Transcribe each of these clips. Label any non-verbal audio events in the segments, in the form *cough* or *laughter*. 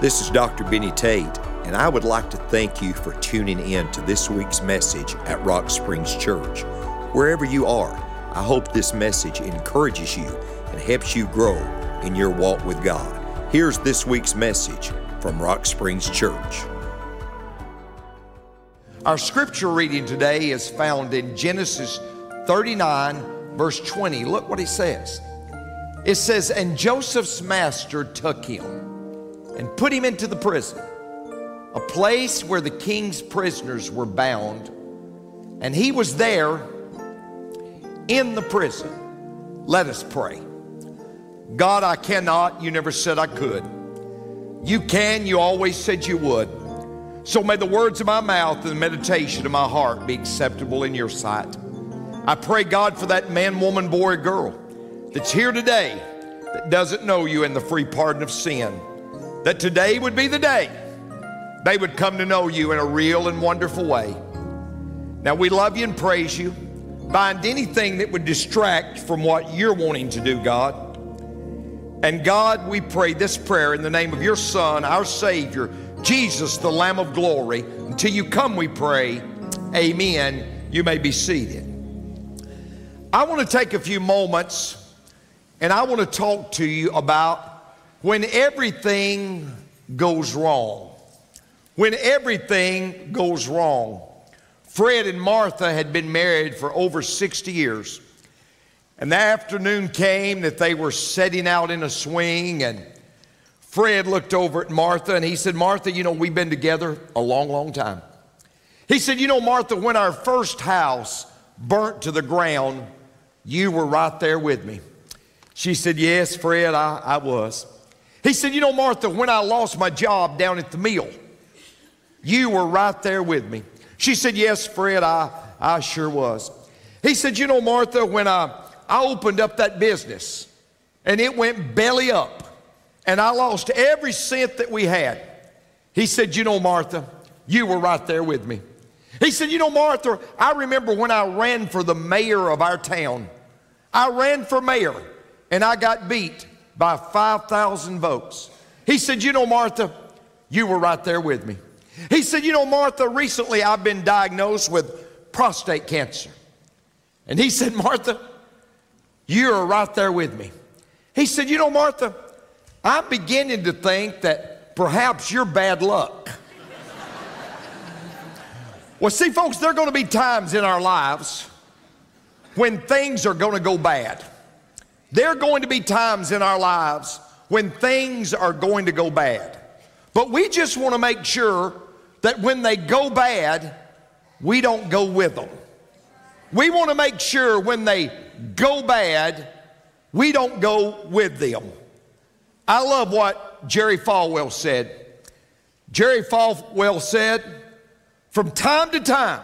This is Dr. Benny Tate, and I would like to thank you for tuning in to this week's message at Rock Springs Church. Wherever you are, I hope this message encourages you and helps you grow in your walk with God. Here's this week's message from Rock Springs Church. Our scripture reading today is found in Genesis 39, verse 20. Look what it says. It says, And Joseph's master took him and put him into the prison, a place where the king's prisoners were bound. And he was there in the prison. Let us pray. God, I cannot. You never said I could. You can. You always said you would. So may the words of my mouth and the meditation of my heart be acceptable in your sight. I pray, God, for that man, woman, boy, girl that's here today that doesn't know you in the free pardon of sin, that today would be the day they would come to know you in a real and wonderful way. Now, we love you and praise you. Bind anything that would distract from what you're wanting to do, God. And God, we pray this prayer in the name of your Son, our Savior, Jesus, the Lamb of glory. Until you come, we pray. Amen. You may be seated. I want to take a few moments and I want to talk to you about when everything goes wrong. When everything goes wrong. Fred and Martha had been married for over 60 years. And the afternoon came that they were setting out in a swing, and Fred looked over at Martha and he said, Martha, you know, we've been together a long, long time. He said, You know, Martha, when our first house burnt to the ground, you were right there with me. She said, Yes, Fred, I, I was. He said, You know, Martha, when I lost my job down at the mill, you were right there with me. She said, Yes, Fred, I, I sure was. He said, You know, Martha, when I, I opened up that business and it went belly up and I lost every cent that we had. He said, You know, Martha, you were right there with me. He said, You know, Martha, I remember when I ran for the mayor of our town. I ran for mayor and I got beat by 5,000 votes. He said, You know, Martha, you were right there with me. He said, You know, Martha, recently I've been diagnosed with prostate cancer. And he said, Martha, you're right there with me. He said, You know, Martha, I'm beginning to think that perhaps you're bad luck. well, see, folks, there are going to be times in our lives when things are going to go bad. There are going to be times in our lives when things are going to go bad. But we just want to make sure that when they go bad, we don't go with them. We want to make sure when they go bad, we don't go with them. I love what Jerry Falwell said. Jerry Falwell said, From time to time,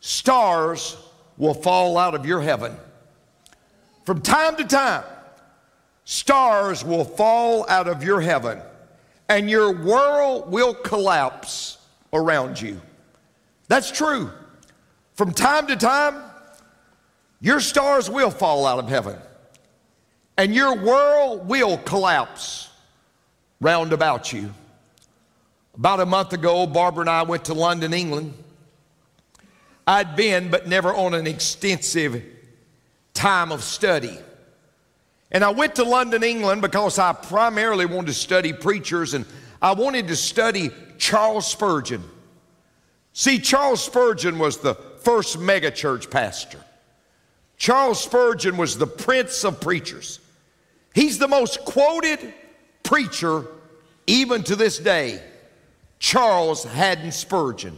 stars will fall out of your heaven. From time to time, stars will fall out of your heaven, and your world will collapse around you. That's true. From time to time, your stars will fall out of heaven and your world will collapse round about you. About a month ago, Barbara and I went to London, England. I'd been, but never on an extensive time of study. And I went to London, England because I primarily wanted to study preachers and I wanted to study Charles Spurgeon. See, Charles Spurgeon was the first megachurch pastor. Charles Spurgeon was the prince of preachers. He's the most quoted preacher even to this day. Charles Haddon Spurgeon.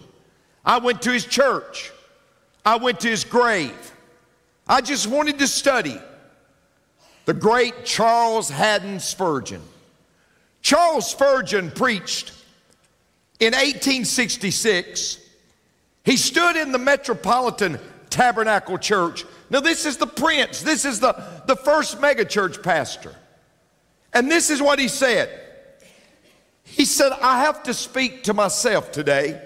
I went to his church. I went to his grave. I just wanted to study the great Charles Haddon Spurgeon. Charles Spurgeon preached in 1866. He stood in the Metropolitan Tabernacle Church now, this is the prince. This is the, the first megachurch pastor. And this is what he said. He said, I have to speak to myself today.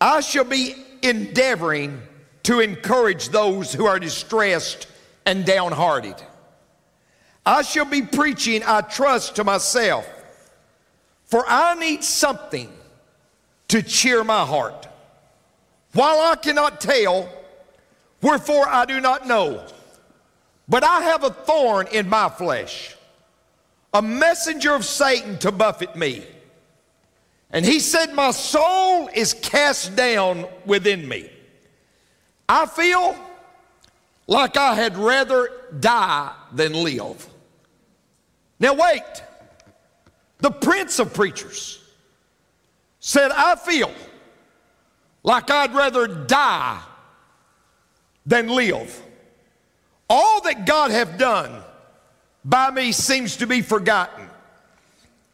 I shall be endeavoring to encourage those who are distressed and downhearted. I shall be preaching, I trust, to myself, for I need something to cheer my heart. While I cannot tell, wherefore I do not know, but I have a thorn in my flesh, a messenger of Satan to buffet me. And he said, My soul is cast down within me. I feel like I had rather die than live. Now, wait. The prince of preachers said, I feel like I'd rather die than live. All that God have done by me seems to be forgotten.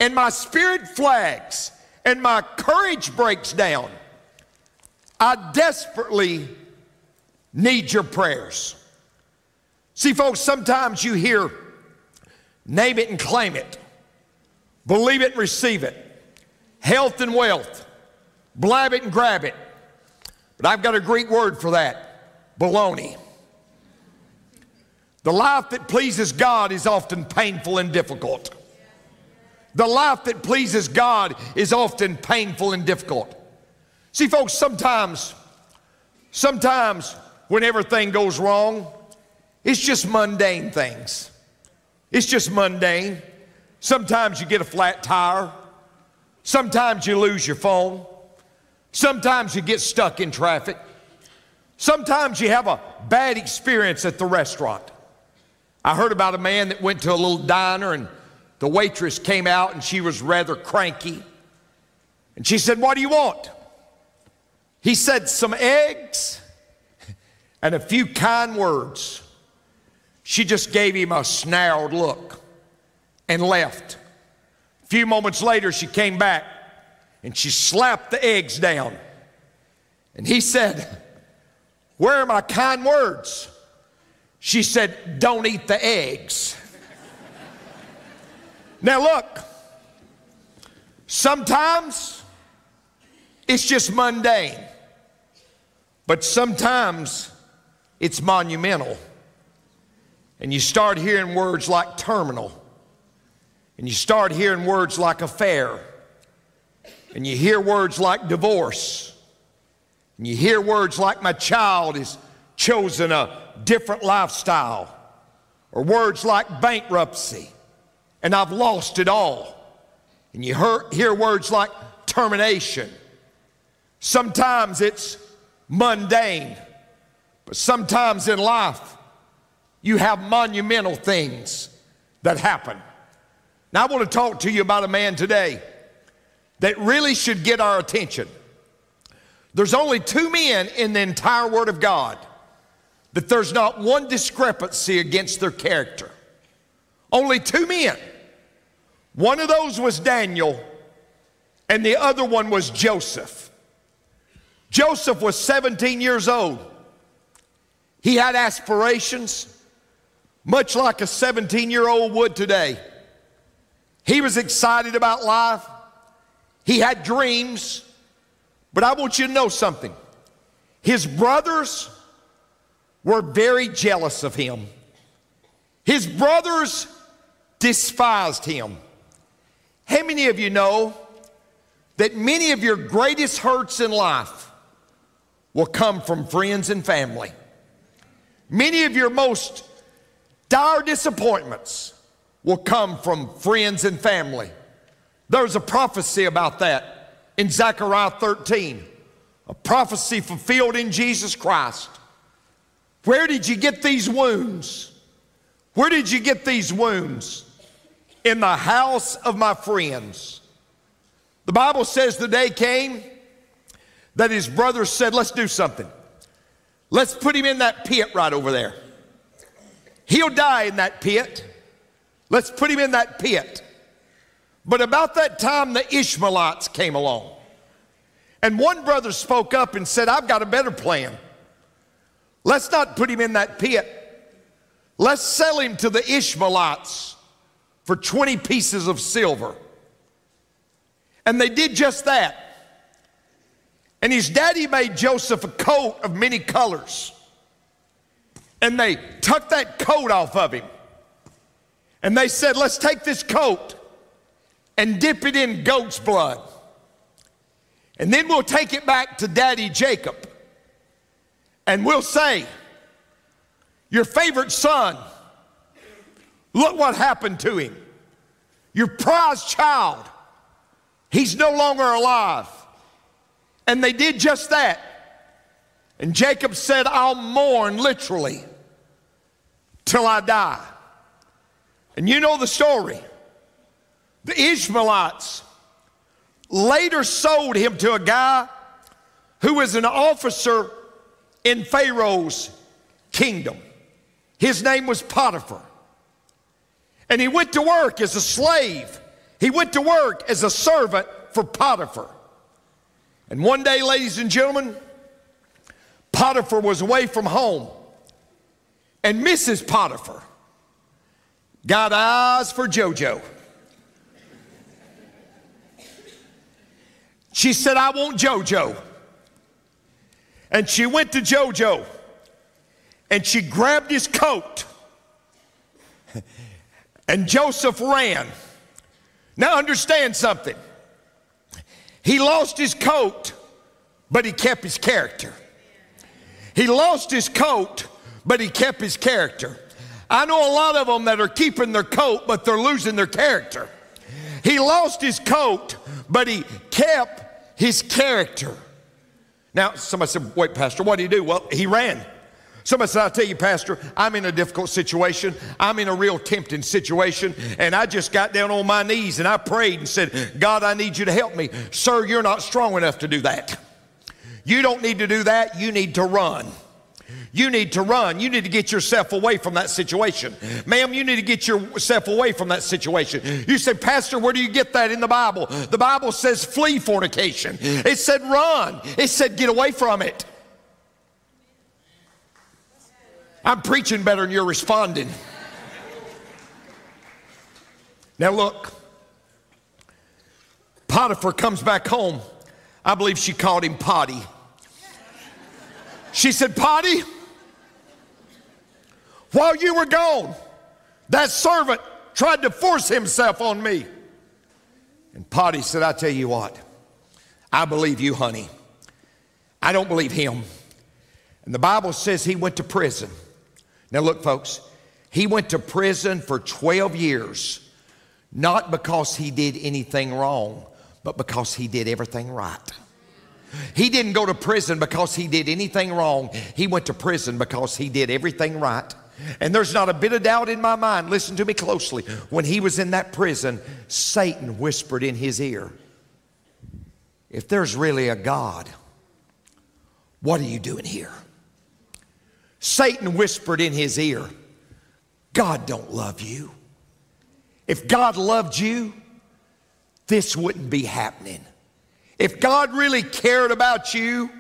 And my spirit flags and my courage breaks down. I desperately need your prayers. See, folks, sometimes you hear name it and claim it, believe it and receive it, health and wealth, blab it and grab it. But I've got a Greek word for that baloney. The life that pleases God is often painful and difficult. The life that pleases God is often painful and difficult. See, folks, sometimes, sometimes when everything goes wrong, it's just mundane things. It's just mundane. Sometimes you get a flat tire. Sometimes you lose your phone. Sometimes you get stuck in traffic. Sometimes you have a bad experience at the restaurant. I heard about a man that went to a little diner and the waitress came out and she was rather cranky. And she said, What do you want? He said, Some eggs and a few kind words. She just gave him a snarled look and left. A few moments later, she came back and she slapped the eggs down. And he said, Where are my kind words? She said, Don't eat the eggs. now, look, sometimes it's just mundane, but sometimes it's monumental. And you start hearing words like terminal, and you start hearing words like affair, and you hear words like divorce, and you hear words like my child has chosen a different lifestyle, or words like bankruptcy, and I've lost it all. And you hear, hear words like termination. Sometimes it's mundane, but sometimes in life, you have monumental things that happen. Now, I want to talk to you about a man today that really should get our attention. There's only two men in the entire Word of God that there's not one discrepancy against their character. Only two men. One of those was Daniel, and the other one was Joseph. Joseph was 17 years old. He had aspirations, much like a 17 year old would today. He was excited about life, he had dreams, but I want you to know something. His brothers were very jealous of him. His brothers despised him. How many of you know that many of your greatest hurts in life will come from friends and family? Many of your most dire disappointments will come from friends and family. There's a prophecy about that in Zechariah 13, a prophecy fulfilled in Jesus Christ. Where did you get these wounds? Where did you get these wounds? In the house of my friends. The Bible says the day came that his brothers said, Let's do something. Let's put him in that pit right over there. He'll die in that pit. Let's put him in that pit. But about that time, the Ishmaelites came along. And one brother spoke up and said, I've got a better plan. Let's not put him in that pit. Let's sell him to the Ishmaelites for 20 pieces of silver. And they did just that. And his daddy made Joseph a coat of many colors. And they took that coat off of him. And they said, Let's take this coat and dip it in goat's blood. And then we'll take it back to Daddy Jacob. And we'll say, Your favorite son, look what happened to him. Your prized child, he's no longer alive. And they did just that. And Jacob said, I'll mourn literally till I die. And you know the story. The Ishmaelites later sold him to a guy who was an officer in Pharaoh's kingdom. His name was Potiphar. And he went to work as a slave. He went to work as a servant for Potiphar. And one day, ladies and gentlemen, Potiphar was away from home. And Mrs. Potiphar got eyes for JoJo. She said, I want JoJo. And she went to JoJo and she grabbed his coat. And Joseph ran. Now, understand something. He lost his coat, but he kept his character. He lost his coat, but he kept his character. I know a lot of them that are keeping their coat, but they're losing their character. He lost his coat, but he kept his character. Now, somebody said, Wait, Pastor, what did he do? Well, he ran. Somebody said, I'll tell you, Pastor, I'm in a difficult situation. I'm in a real tempting situation. And I just got down on my knees and I prayed and said, God, I need you to help me. Sir, you're not strong enough to do that. You don't need to do that. You need to run. You need to run. You need to get yourself away from that situation. Ma'am, you need to get yourself away from that situation. You say, Pastor, where do you get that in the Bible? The Bible says flee fornication. It said run. It said get away from it. I'm preaching better than you're responding. Now look, Potiphar comes back home. I believe she called him Potty. She said, Potty, while you were gone, that servant tried to force himself on me. And Potty said, I tell you what, I believe you, honey. I don't believe him. And the Bible says he went to prison. Now, look, folks, he went to prison for 12 years, not because he did anything wrong, but because he did everything right. He didn't go to prison because he did anything wrong. He went to prison because he did everything right. And there's not a bit of doubt in my mind, listen to me closely. When he was in that prison, Satan whispered in his ear, If there's really a God, what are you doing here? Satan whispered in his ear, God don't love you. If God loved you, this wouldn't be happening. If God really cared about you,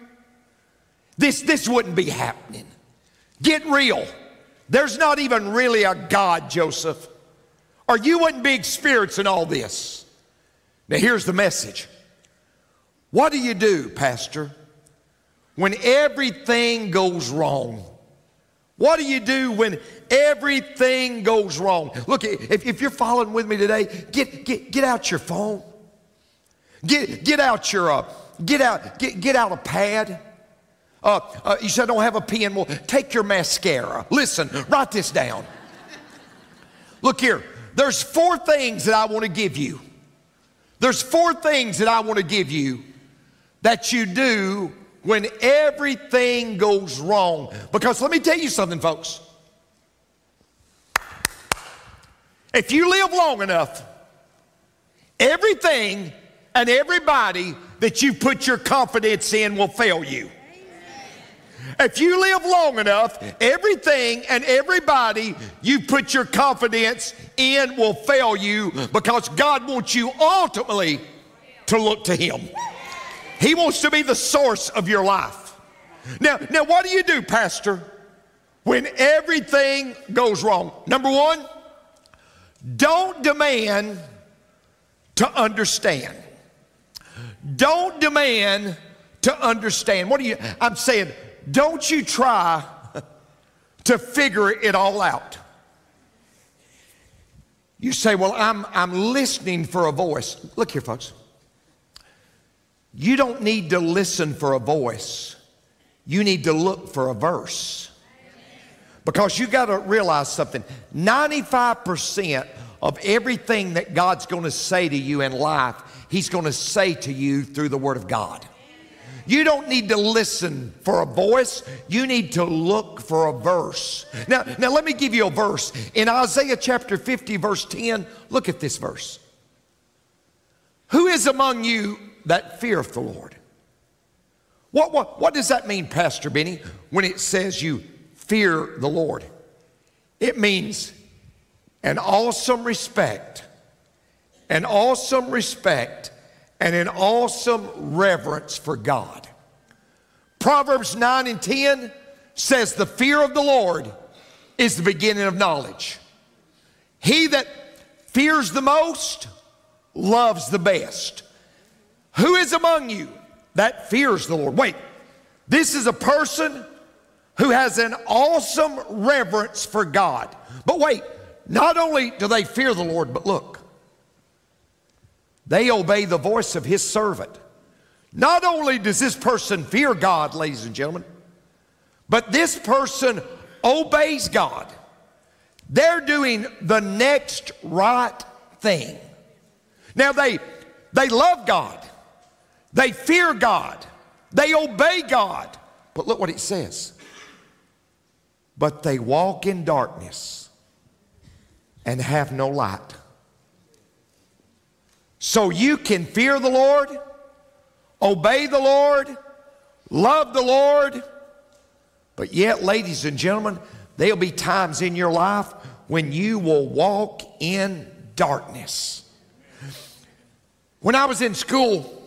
this, this wouldn't be happening. Get real. There's not even really a God, Joseph, or you wouldn't be experiencing all this. Now, here's the message What do you do, Pastor, when everything goes wrong? What do you do when everything goes wrong? Look, if, if you're following with me today, get, get, get out your phone. Get, get out your, uh, get out, get, get out a pad. Uh, uh, you said, I don't have a pen. Well, take your mascara. Listen, write this down. Look here, there's four things that I want to give you. There's four things that I want to give you that you do when everything goes wrong. Because let me tell you something, folks. If you live long enough, everything and everybody that you put your confidence in will fail you. If you live long enough, everything and everybody you put your confidence in will fail you because God wants you ultimately to look to Him. He wants to be the source of your life. Now, now what do you do, Pastor, when everything goes wrong? Number one, don't demand to understand. Don't demand to understand. What are you? I'm saying, don't you try *laughs* to figure it all out. You say, Well, I'm, I'm listening for a voice. Look here, folks. You don't need to listen for a voice, you need to look for a verse. Because you got to realize something 95% of everything that God's going to say to you in life, He's going to say to you through the Word of God. You don't need to listen for a voice. You need to look for a verse. Now, now let me give you a verse. In Isaiah chapter 50, verse 10, look at this verse. Who is among you that feareth the Lord? What, what, what does that mean, Pastor Benny, when it says you fear the Lord? It means an awesome respect, an awesome respect, and an awesome reverence for God. Proverbs 9 and 10 says, The fear of the Lord is the beginning of knowledge. He that fears the most loves the best. Who is among you that fears the Lord? Wait, this is a person who has an awesome reverence for God. But wait, not only do they fear the Lord, but look, they obey the voice of his servant. Not only does this person fear God, ladies and gentlemen, but this person obeys God. They're doing the next right thing. Now they they love God. They fear God. They obey God. But look what it says. But they walk in darkness and have no light. So you can fear the Lord, obey the Lord, love the Lord, but yet, ladies and gentlemen, there'll be times in your life when you will walk in darkness. When I was in school,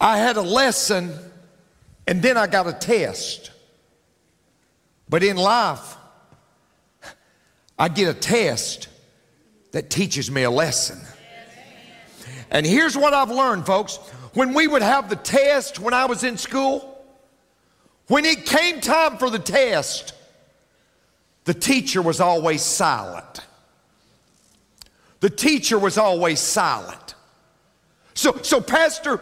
I had a lesson and then I got a test. But in life, I get a test that teaches me a lesson. And here's what I've learned, folks. When we would have the test when I was in school, when it came time for the test, the teacher was always silent. The teacher was always silent. So, so Pastor,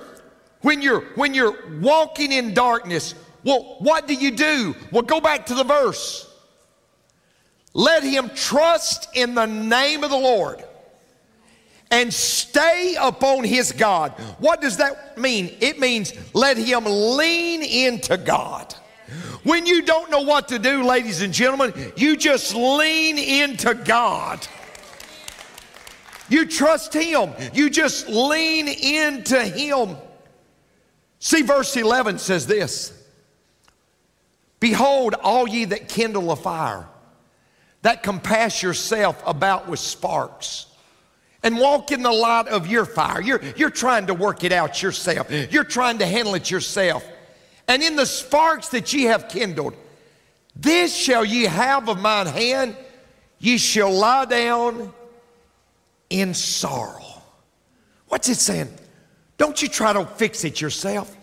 when you're when you're walking in darkness, well, what do you do? Well, go back to the verse. Let him trust in the name of the Lord and stay upon his God. What does that mean? It means let him lean into God. When you don't know what to do, ladies and gentlemen, you just lean into God. You trust him. You just lean into him. See, verse 11 says this Behold, all ye that kindle a fire that compass yourself about with sparks and walk in the light of your fire. You're, you're trying to work it out yourself, you're trying to handle it yourself. And in the sparks that ye have kindled, this shall ye have of mine hand, ye shall lie down in sorrow. What's it saying? Don't you try to fix it yourself.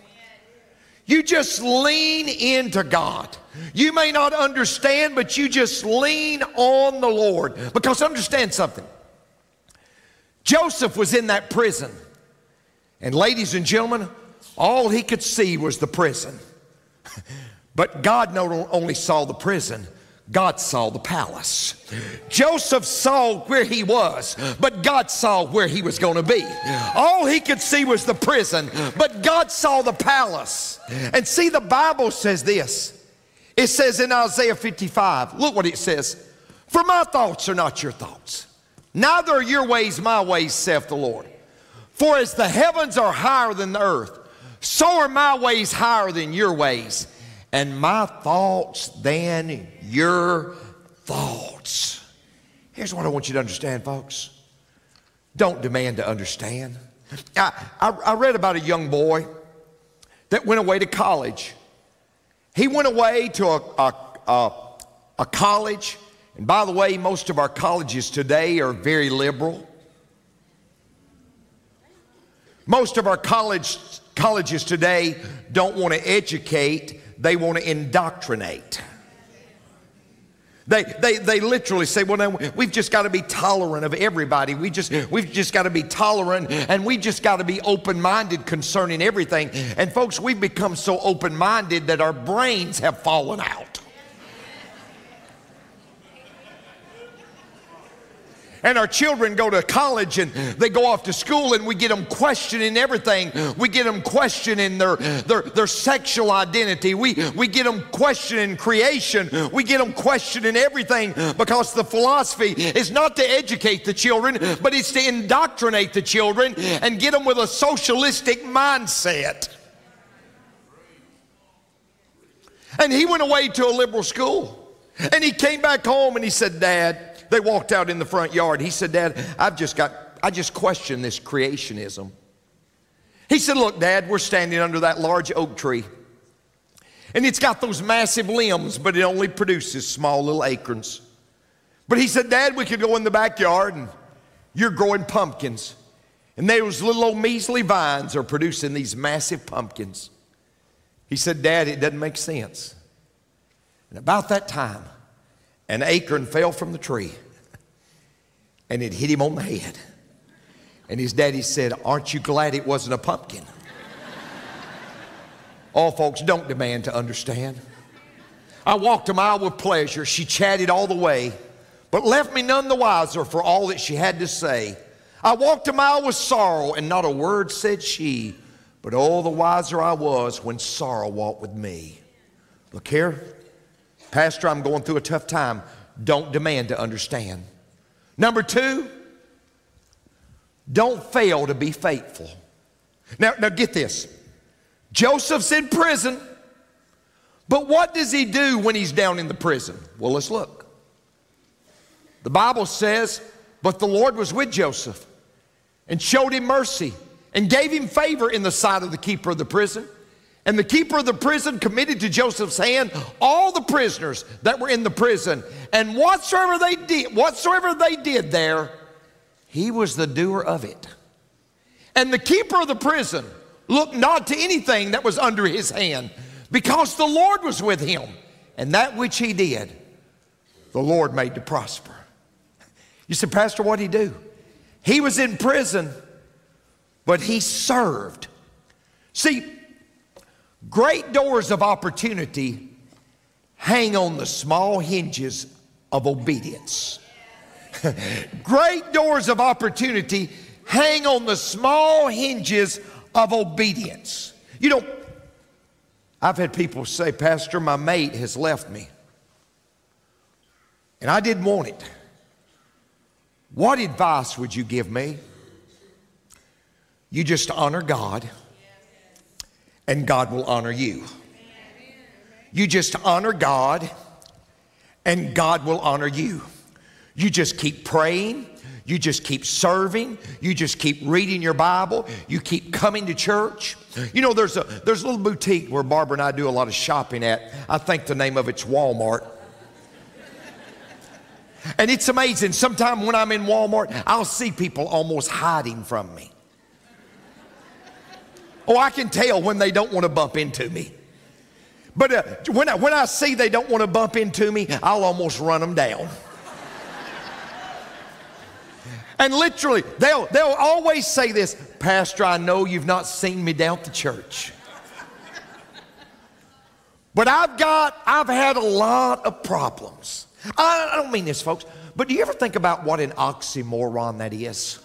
You just lean into God. You may not understand, but you just lean on the Lord. Because understand something Joseph was in that prison. And, ladies and gentlemen, all he could see was the prison. *laughs* But God not only saw the prison, God saw the palace. Joseph saw where he was, but God saw where he was going to be. All he could see was the prison, but God saw the palace. And see, the Bible says this it says in Isaiah 55, look what it says For my thoughts are not your thoughts, neither are your ways my ways, saith the Lord. For as the heavens are higher than the earth, so are my ways higher than your ways and my thoughts than your thoughts. Here's what I want you to understand, folks. Don't demand to understand. I, I, I read about a young boy that went away to college. He went away to a, a, a, a college, and by the way, most of our colleges today are very liberal. Most of our college, colleges today don't want to educate they want to indoctrinate. They, they, they literally say, well, we've just got to be tolerant of everybody. We just, we've just got to be tolerant and we just got to be open minded concerning everything. And folks, we've become so open minded that our brains have fallen out. And our children go to college and they go off to school and we get them questioning everything. We get them questioning their, their, their sexual identity. We, we get them questioning creation. We get them questioning everything because the philosophy is not to educate the children, but it's to indoctrinate the children and get them with a socialistic mindset. And he went away to a liberal school. And he came back home and he said, Dad, they walked out in the front yard. He said, Dad, I've just got, I just question this creationism. He said, Look, Dad, we're standing under that large oak tree. And it's got those massive limbs, but it only produces small little acorns. But he said, Dad, we could go in the backyard and you're growing pumpkins. And those little old measly vines are producing these massive pumpkins. He said, Dad, it doesn't make sense. And about that time, an acorn fell from the tree and it hit him on the head. And his daddy said, Aren't you glad it wasn't a pumpkin? All folks don't demand to understand. I walked a mile with pleasure. She chatted all the way, but left me none the wiser for all that she had to say. I walked a mile with sorrow, and not a word said she, but all the wiser I was when sorrow walked with me. Look here, Pastor, I'm going through a tough time. Don't demand to understand. Number two, don't fail to be faithful. Now, now get this. Joseph's in prison, but what does he do when he's down in the prison? Well, let's look. The Bible says, But the Lord was with Joseph and showed him mercy and gave him favor in the sight of the keeper of the prison. And the keeper of the prison committed to Joseph's hand all the prisoners that were in the prison. And whatsoever they did, whatsoever they did there, he was the doer of it. And the keeper of the prison looked not to anything that was under his hand, because the Lord was with him. And that which he did, the Lord made to prosper. You said, Pastor, what did he do? He was in prison, but he served. See, Great doors of opportunity hang on the small hinges of obedience. *laughs* Great doors of opportunity hang on the small hinges of obedience. You know, I've had people say, Pastor, my mate has left me. And I didn't want it. What advice would you give me? You just honor God and God will honor you. You just honor God and God will honor you. You just keep praying. You just keep serving. You just keep reading your Bible. You keep coming to church. You know, there's a, there's a little boutique where Barbara and I do a lot of shopping at. I think the name of it's Walmart. And it's amazing. Sometimes when I'm in Walmart, I'll see people almost hiding from me. Oh, I can tell when they don't want to bump into me. But uh, when, I, when I see they don't want to bump into me, I'll almost run them down. *laughs* and literally, they'll, they'll always say this Pastor, I know you've not seen me down at the church. But I've got, I've had a lot of problems. I, I don't mean this, folks, but do you ever think about what an oxymoron that is?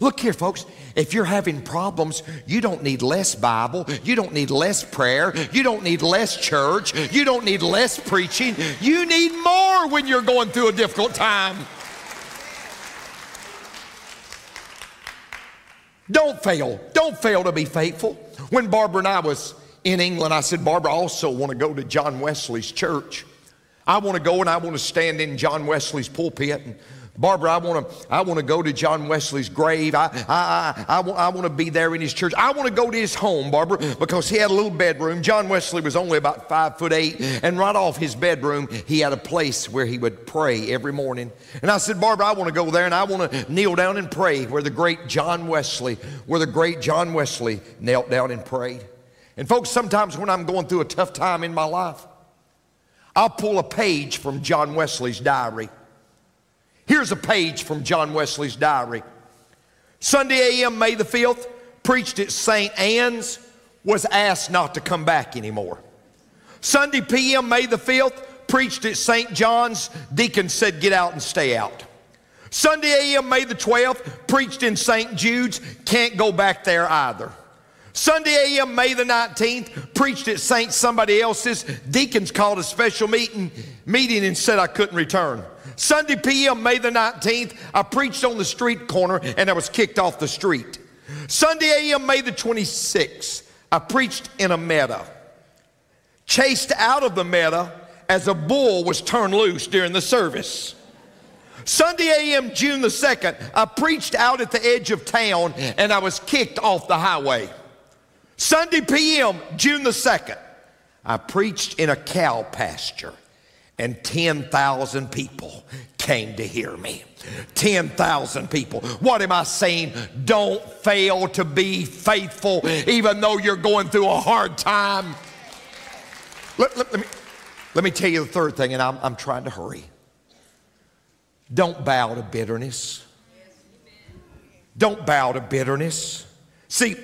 Look here, folks. If you're having problems, you don't need less Bible. You don't need less prayer. You don't need less church. You don't need less preaching. You need more when you're going through a difficult time. Don't fail. Don't fail to be faithful. When Barbara and I was in England, I said, Barbara, I also want to go to John Wesley's church. I want to go and I want to stand in John Wesley's pulpit and Barbara, I want to I want to go to John Wesley's grave. I, I, I, I, want, I want to be there in his church. I want to go to his home, Barbara, because he had a little bedroom. John Wesley was only about five foot eight, and right off his bedroom, he had a place where he would pray every morning. And I said, Barbara, I want to go there and I want to kneel down and pray where the great John Wesley, where the great John Wesley knelt down and prayed. And folks, sometimes when I'm going through a tough time in my life, I'll pull a page from John Wesley's diary. Here's a page from John Wesley's diary. Sunday AM, May the 5th, preached at St. Anne's, was asked not to come back anymore. Sunday PM, May the 5th, preached at St. John's, deacon said, get out and stay out. Sunday AM, May the 12th, preached in St. Jude's, can't go back there either. Sunday AM, May the 19th, preached at St. Somebody Else's. Deacons called a special meeting, meeting and said I couldn't return. Sunday PM, May the 19th, I preached on the street corner and I was kicked off the street. Sunday AM, May the 26th, I preached in a meadow. Chased out of the meadow as a bull was turned loose during the service. Sunday AM, June the 2nd, I preached out at the edge of town and I was kicked off the highway. Sunday PM, June the 2nd, I preached in a cow pasture and 10,000 people came to hear me. 10,000 people. What am I saying? Don't fail to be faithful even though you're going through a hard time. Let, let, let me, let me tell you the third thing, and I'm, I'm trying to hurry. Don't bow to bitterness. Don't bow to bitterness. See,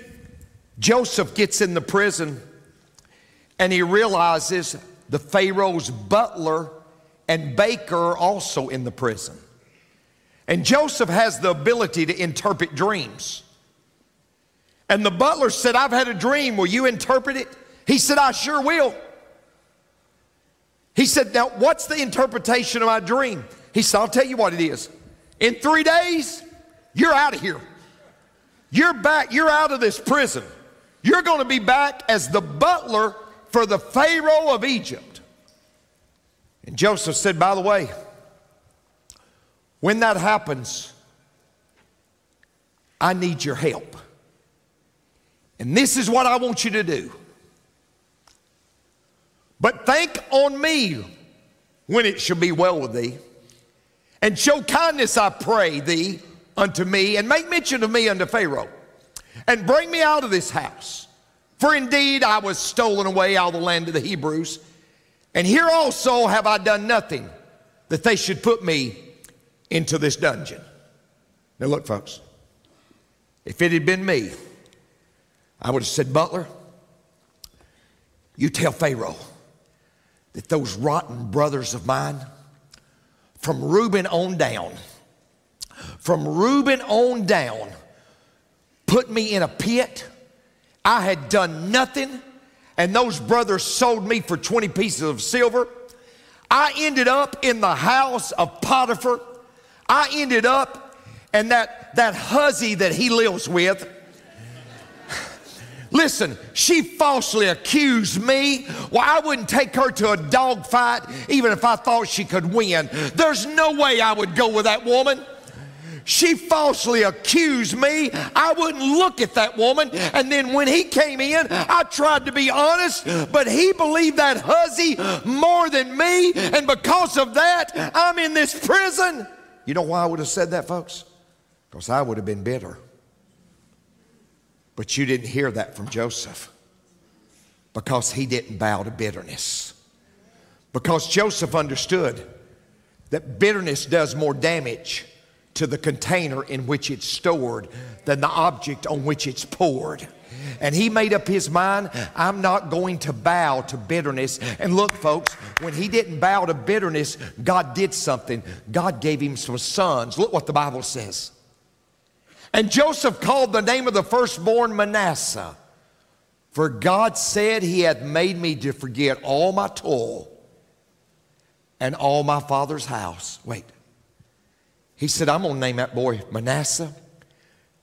Joseph gets in the prison and he realizes the Pharaoh's butler and baker are also in the prison. And Joseph has the ability to interpret dreams. And the butler said, I've had a dream. Will you interpret it? He said, I sure will. He said, Now, what's the interpretation of my dream? He said, I'll tell you what it is. In three days, you're out of here. You're back, you're out of this prison. You're going to be back as the butler for the Pharaoh of Egypt. And Joseph said, By the way, when that happens, I need your help. And this is what I want you to do. But think on me when it shall be well with thee. And show kindness, I pray thee, unto me, and make mention of me unto Pharaoh and bring me out of this house. For indeed I was stolen away out of the land of the Hebrews, and here also have I done nothing that they should put me into this dungeon. Now, look, folks, if it had been me, I would have said, Butler, you tell Pharaoh that those rotten brothers of mine, from Reuben on down, from Reuben on down, put me in a pit. I had done nothing, and those brothers sold me for 20 pieces of silver. I ended up in the house of Potiphar. I ended up and that, that hussy that he lives with. *laughs* Listen, she falsely accused me. Well, I wouldn't take her to a dog fight even if I thought she could win. There's no way I would go with that woman. She falsely accused me. I wouldn't look at that woman. And then when he came in, I tried to be honest, but he believed that hussy more than me. And because of that, I'm in this prison. You know why I would have said that, folks? Because I would have been bitter. But you didn't hear that from Joseph because he didn't bow to bitterness. Because Joseph understood that bitterness does more damage to the container in which it's stored than the object on which it's poured. And he made up his mind, I'm not going to bow to bitterness. And look, folks, when he didn't bow to bitterness, God did something. God gave him some sons. Look what the Bible says. And Joseph called the name of the firstborn Manasseh, for God said, He hath made me to forget all my toil and all my father's house. Wait. He said, I'm going to name that boy Manasseh.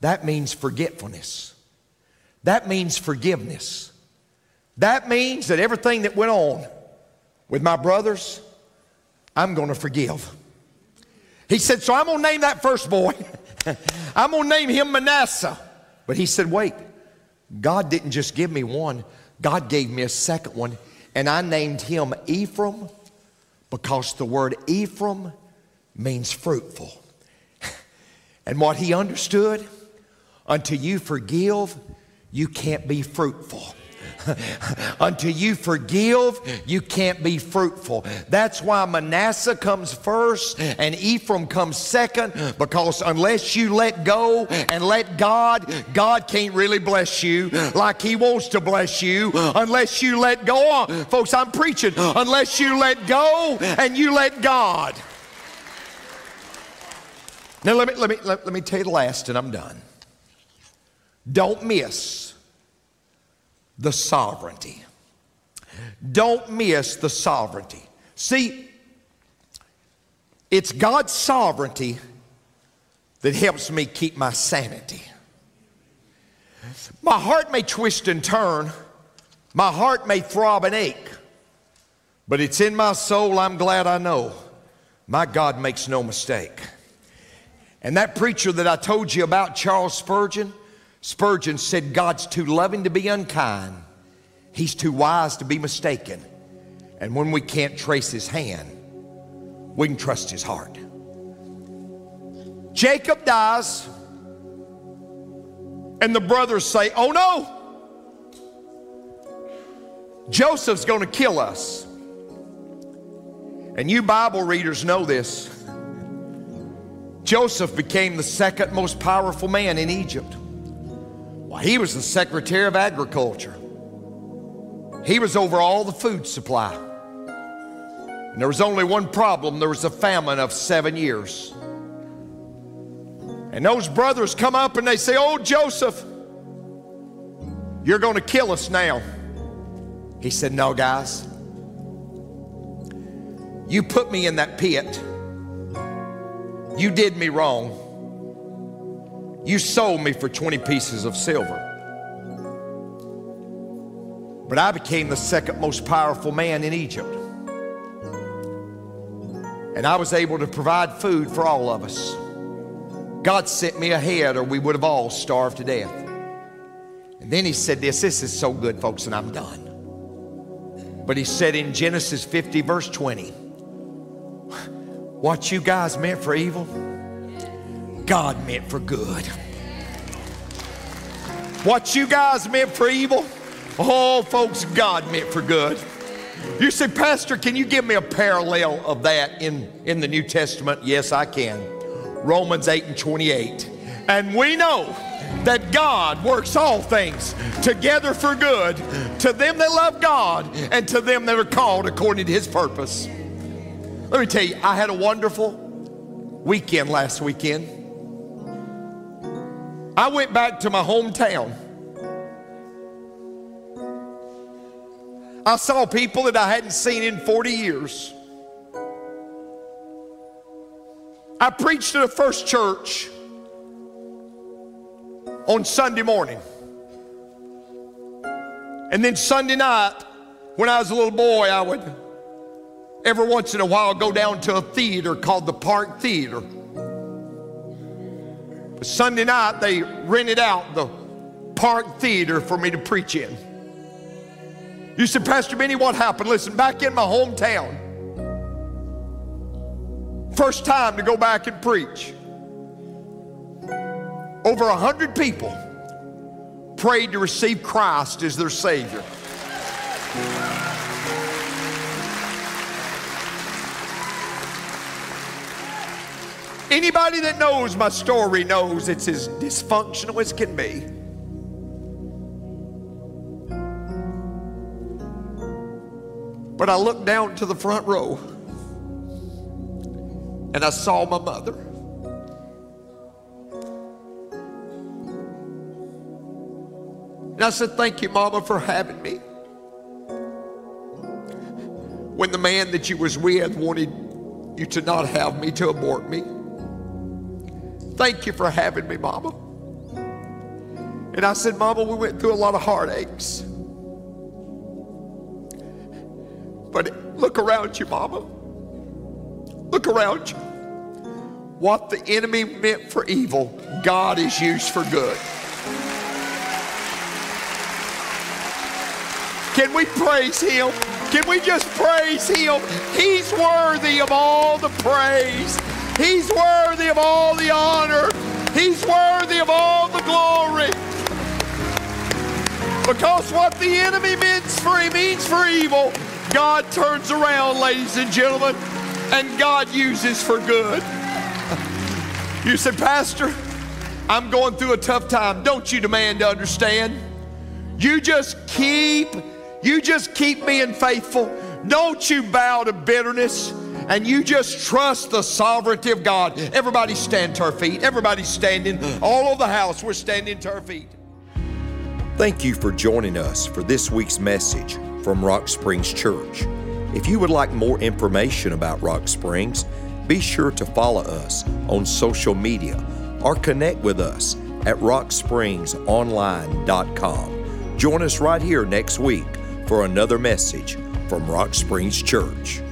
That means forgetfulness. That means forgiveness. That means that everything that went on with my brothers, I'm going to forgive. He said, So I'm going to name that first boy. *laughs* I'm going to name him Manasseh. But he said, Wait, God didn't just give me one, God gave me a second one. And I named him Ephraim because the word Ephraim means fruitful. And what he understood, until you forgive, you can't be fruitful. *laughs* Until you forgive, you can't be fruitful. That's why Manasseh comes first and Ephraim comes second, because unless you let go and let God, God can't really bless you like He wants to bless you. Unless you let go, folks, I'm preaching, unless you let go and you let God. Now, let me, let me, let, let me tell you the last, and I'm done. Don't miss the sovereignty. Don't miss the sovereignty. See, it's God's sovereignty that helps me keep my sanity. My heart may twist and turn, my heart may throb and ache, but it's in my soul, I'm glad I know my God makes no mistake. And that preacher that I told you about, Charles Spurgeon, Spurgeon said, God's too loving to be unkind. He's too wise to be mistaken. And when we can't trace his hand, we can trust his heart. Jacob dies, and the brothers say, Oh no, Joseph's gonna kill us. And you Bible readers know this. Joseph became the second most powerful man in Egypt. Well, he was the Secretary of Agriculture. He was over all the food supply. And there was only one problem there was a famine of seven years. And those brothers come up and they say, Oh, Joseph, you're going to kill us now. He said, No, guys. You put me in that pit you did me wrong. You sold me for 20 pieces of silver. But I became the second most powerful man in Egypt. And I was able to provide food for all of us. God sent me ahead, or we would have all starved to death. And then he said this this is so good, folks, and I'm done. But he said in Genesis 50, verse 20, what you guys meant for evil, God meant for good. What you guys meant for evil, oh, folks, God meant for good. You say, Pastor, can you give me a parallel of that in, in the New Testament? Yes, I can. Romans 8 and 28. And we know that God works all things together for good to them that love God and to them that are called according to his purpose. Let me tell you, I had a wonderful weekend last weekend. I went back to my hometown. I saw people that I hadn't seen in 40 years. I preached at a first church on Sunday morning. And then Sunday night, when I was a little boy, I would every once in a while go down to a theater called the Park Theater. But Sunday night, they rented out the Park Theater for me to preach in. You said, Pastor Benny, what happened? Listen, back in my hometown, first time to go back and preach, over a hundred people prayed to receive Christ as their Savior. Anybody that knows my story knows it's as dysfunctional as can be. But I looked down to the front row and I saw my mother. And I said, Thank you, Mama, for having me. When the man that you was with wanted you to not have me, to abort me. Thank you for having me, Mama. And I said, Mama, we went through a lot of heartaches. But look around you, Mama. Look around you. What the enemy meant for evil, God is used for good. Can we praise Him? Can we just praise Him? He's worthy of all the praise. He's worthy of all the honor. He's worthy of all the glory. Because what the enemy means for means for evil, God turns around, ladies and gentlemen, and God uses for good. *laughs* You said, Pastor, I'm going through a tough time. Don't you demand to understand? You just keep, you just keep being faithful. Don't you bow to bitterness and you just trust the sovereignty of God. Everybody stand to our feet. Everybody standing. All over the house, we're standing to our feet. Thank you for joining us for this week's message from Rock Springs Church. If you would like more information about Rock Springs, be sure to follow us on social media or connect with us at rockspringsonline.com. Join us right here next week for another message from Rock Springs Church.